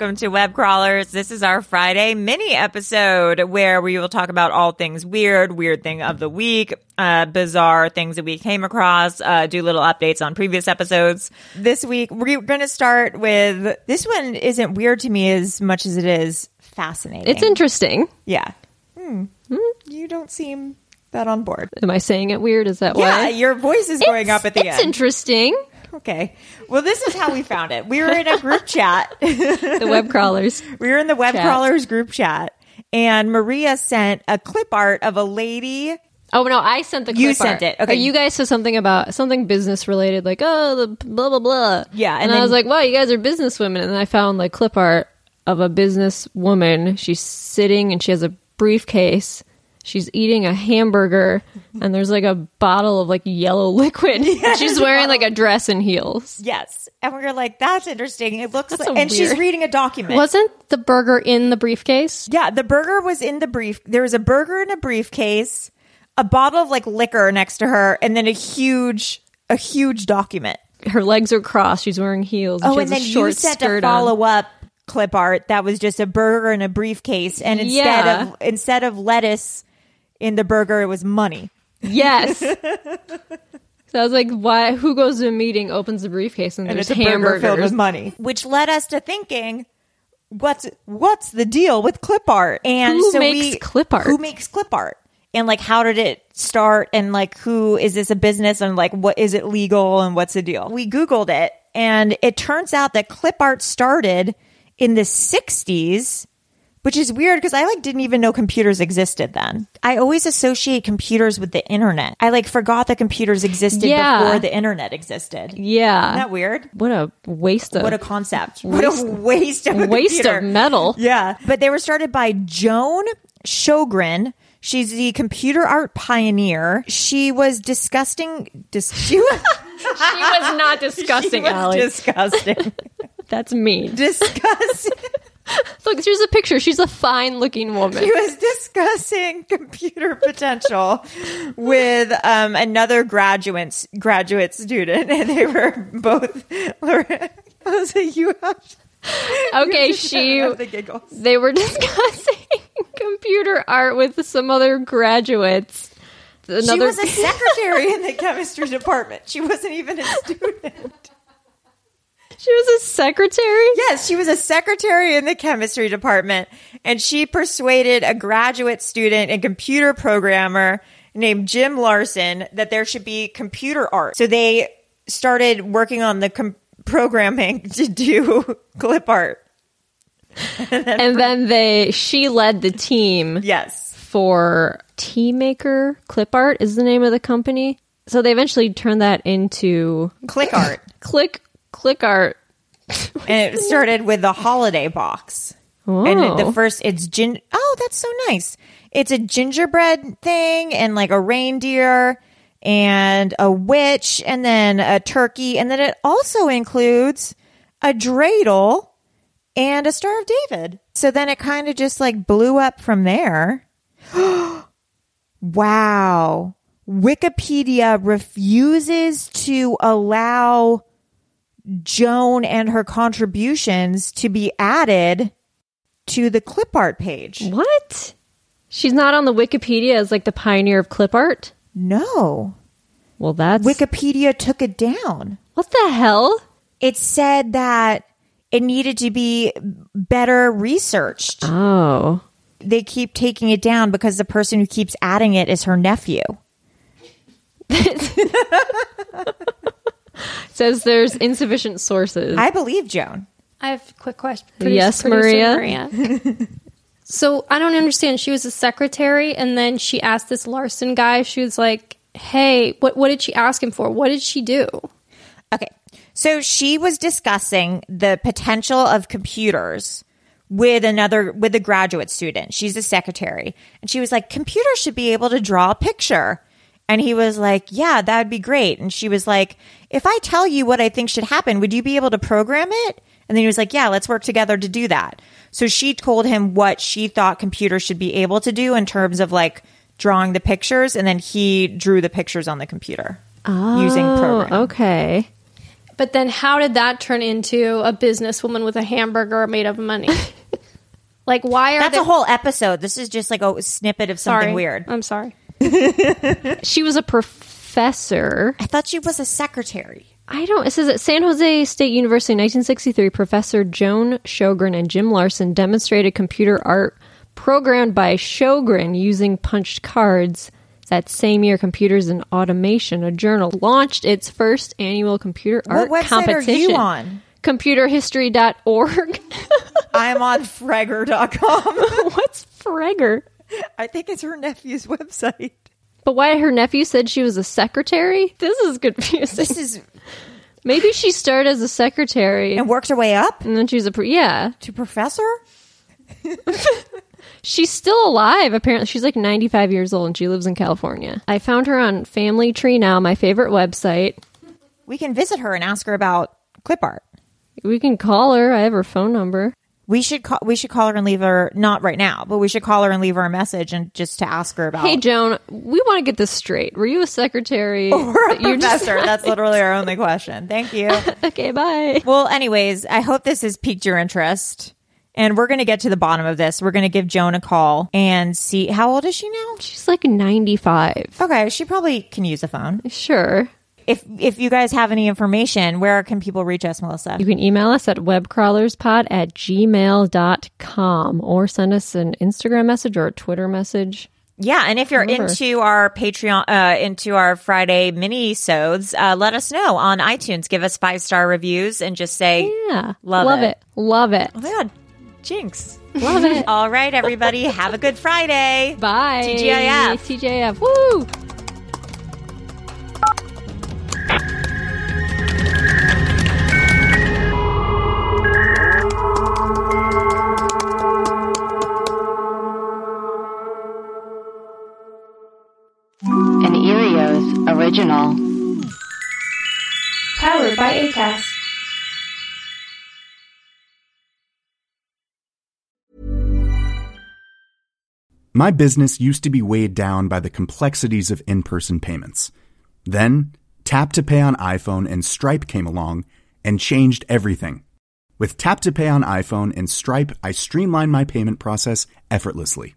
Welcome to Web Crawlers. This is our Friday mini episode where we will talk about all things weird, weird thing of the week, uh, bizarre things that we came across, uh, do little updates on previous episodes. This week, we're going to start with this one isn't weird to me as much as it is fascinating. It's interesting. Yeah. Hmm. You don't seem that on board. Am I saying it weird? Is that Yeah, why? your voice is going up at the it's end. interesting. Okay. Well, this is how we found it. We were in a group chat. The web crawlers. We were in the web Chat. crawlers group chat, and Maria sent a clip art of a lady. Oh no, I sent the. You clip sent art. it. Okay. You guys said something about something business related, like oh the blah blah blah. Yeah, and and, then- I was like, wow, you guys are business women, and then I found like clip art of a business woman. She's sitting and she has a briefcase. She's eating a hamburger, and there's like a bottle of like yellow liquid. She's wearing like a dress and heels. Yes, and we are like, "That's interesting." It looks, That's like, a and she's reading a document. Wasn't the burger in the briefcase? yeah, the burger was in the brief. There was a burger in a briefcase, a bottle of like liquor next to her, and then a huge, a huge document. Her legs are crossed. She's wearing heels. Oh, she and then a you short sent a skirt on. follow up clip art that was just a burger in a briefcase, and instead Yeah. of instead of lettuce in the burger, it was money. Yes. so I was like, why? Who goes to a meeting, opens the briefcase, and, and there's it's a burger hamburgers? filled with money, which led us to thinking, what's what's the deal with clip art? And Who so makes we, clip art? Who makes clip art? And like, how did it start? And like, who is this a business? And like, what is it legal? And what's the deal? We googled it, and it turns out that clip art started in the '60s. Which is weird because I like didn't even know computers existed then. I always associate computers with the internet. I like forgot that computers existed Yeah. before the internet existed. Yeah. Isn't that weird? What a waste of What a concept. What a waste of a waste computer. of metal. Yeah. But they were started by Joan Shogren. She's the computer art pioneer. She was disgusting. Dis- she was, She was not disgusting, she was disgusting. That's mean. disgusting. Look, here's a picture. She's a fine looking woman. He was discussing computer potential with um, another graduate graduate student, and they were both. I was like, you have. Okay, she. the giggles. They were discussing computer art with some other graduates. Another, She was a secretary in the chemistry department. She wasn't even a student. She was a secretary. Yes, she was a secretary in the chemistry department, and she persuaded a graduate student and computer programmer named Jim Larson that there should be computer art. So they started working on the com- programming to do clip art. and then they she led the team Yes. for T/Maker Clip Art is the name of the company. So they eventually turned that into Click art. Click Click Art. and it started with the holiday box. And Oh. the first, it's gin. Oh, that's so nice. It's a gingerbread thing and like a reindeer and a witch and then a turkey. And then it also includes a dreidel and a Star of David. So then it kind of just like blew up from there. wow. Wikipedia refuses to allow Joan and her contributions to be added to the clip art page. What? She's not on the Wikipedia as like the pioneer of clip art? No. Well, that's Wikipedia took it down. what the hell? It said that it needed to be better researched. Oh. They keep taking it down because the person who keeps adding it is her nephew. Says there's insufficient sources. I believe Joan. I have a quick question. Yes, Maria. so I don't understand. She was a secretary, and then she asked this Larson guy. She was like, "Hey, what what did she ask him for? What did she do?" Okay. So she was discussing the potential of computers with another with a graduate student. She's a secretary. And she was like, "Computers should be able to draw a picture." And he was like, "Yeah, that would be great." And she was like, "If I tell you what I think should happen, would you be able to program it?" And then he was like, "Yeah, let's work together to do that." So she told him what she thought computers should be able to do in terms of like drawing the pictures and then he drew the pictures on the computer using Oh, programming. okay. But then, how did that turn into a businesswoman with a hamburger made of money? like, why are That's they- a whole episode. This is just like a snippet of something sorry. weird. I'm sorry. She was a professor. I thought she was a secretary. I don't. It says at San Jose State University, 1963, Professor Joan Shogren and Jim Larson demonstrated computer art programmed by Shogren using punched cards. That same year, Computers and Automation, a journal, launched its first annual computer art What website are competition. you on? Computerhistory.org. I'm on Fragger.com. What's Fragger? I think it's her nephew's website. But why her nephew said she was a secretary? This is confusing. This is Maybe she started as a secretary and worked her way up and then she was a pro- yeah. to professor. She's still alive. Apparently, she's like 95 years old and she lives in California. I found her on Family Tree now, my favorite website. We can visit her and ask her about clip art. We can call her. I have her phone number. We should call. We should call her and leave her not right now, but we should call her and leave her a message and just to ask her about. Hey, Joan, we want to get this straight. Were you a secretary? or a professor. That's literally our only question. Thank you. okay, bye. Well, anyways, I hope this has piqued your interest. And we're going to get to the bottom of this. We're going to give Joan a call and see how old is she now? She's like 95. Okay, she probably can use a phone. Sure. If if you guys have any information, where can people reach us, Melissa? You can email us at webcrawlerspod at gmail.com or send us an Instagram message or a Twitter message. Yeah, and if you're Remember. into our Patreon, uh, into our Friday minisodes, uh, let us know on iTunes. Give us five star reviews and just say, Yeah. Love Love it. it. Love it. "Oh my god, jinx!" Love it. All right, everybody, have a good Friday. Bye. TGIF. TGIF. Woo! An Earios original. Powered by ACAST. My business used to be weighed down by the complexities of in person payments. Then, Tap to Pay on iPhone and Stripe came along and changed everything. With Tap to Pay on iPhone and Stripe, I streamlined my payment process effortlessly.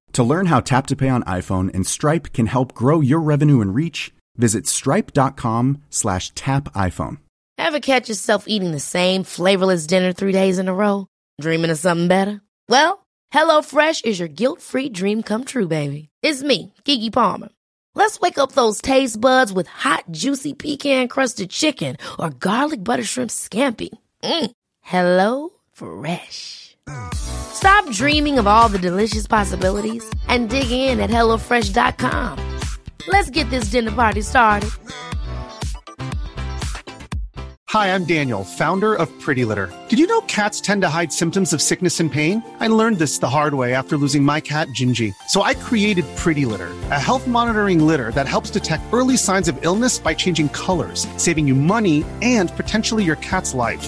To learn how Tap to Pay on iPhone and Stripe can help grow your revenue and reach, visit stripe.com slash tap iPhone. Ever catch yourself eating the same flavorless dinner three days in a row? Dreaming of something better? Well, HelloFresh is your guilt-free dream come true, baby. It's me, Keke Palmer. Let's wake up those taste buds with hot, juicy pecan-crusted chicken or garlic butter shrimp scampi. Mm. Hello Fresh. Stop dreaming of all the delicious possibilities and dig in at HelloFresh.com. Let's get this dinner party started. Hi, I'm Daniel, founder of Pretty Litter. Did you know cats tend to hide symptoms of sickness and pain? I learned this the hard way after losing my cat, Gingy. So I created Pretty Litter, a health monitoring litter that helps detect early signs of illness by changing colors, saving you money and potentially your cat's life.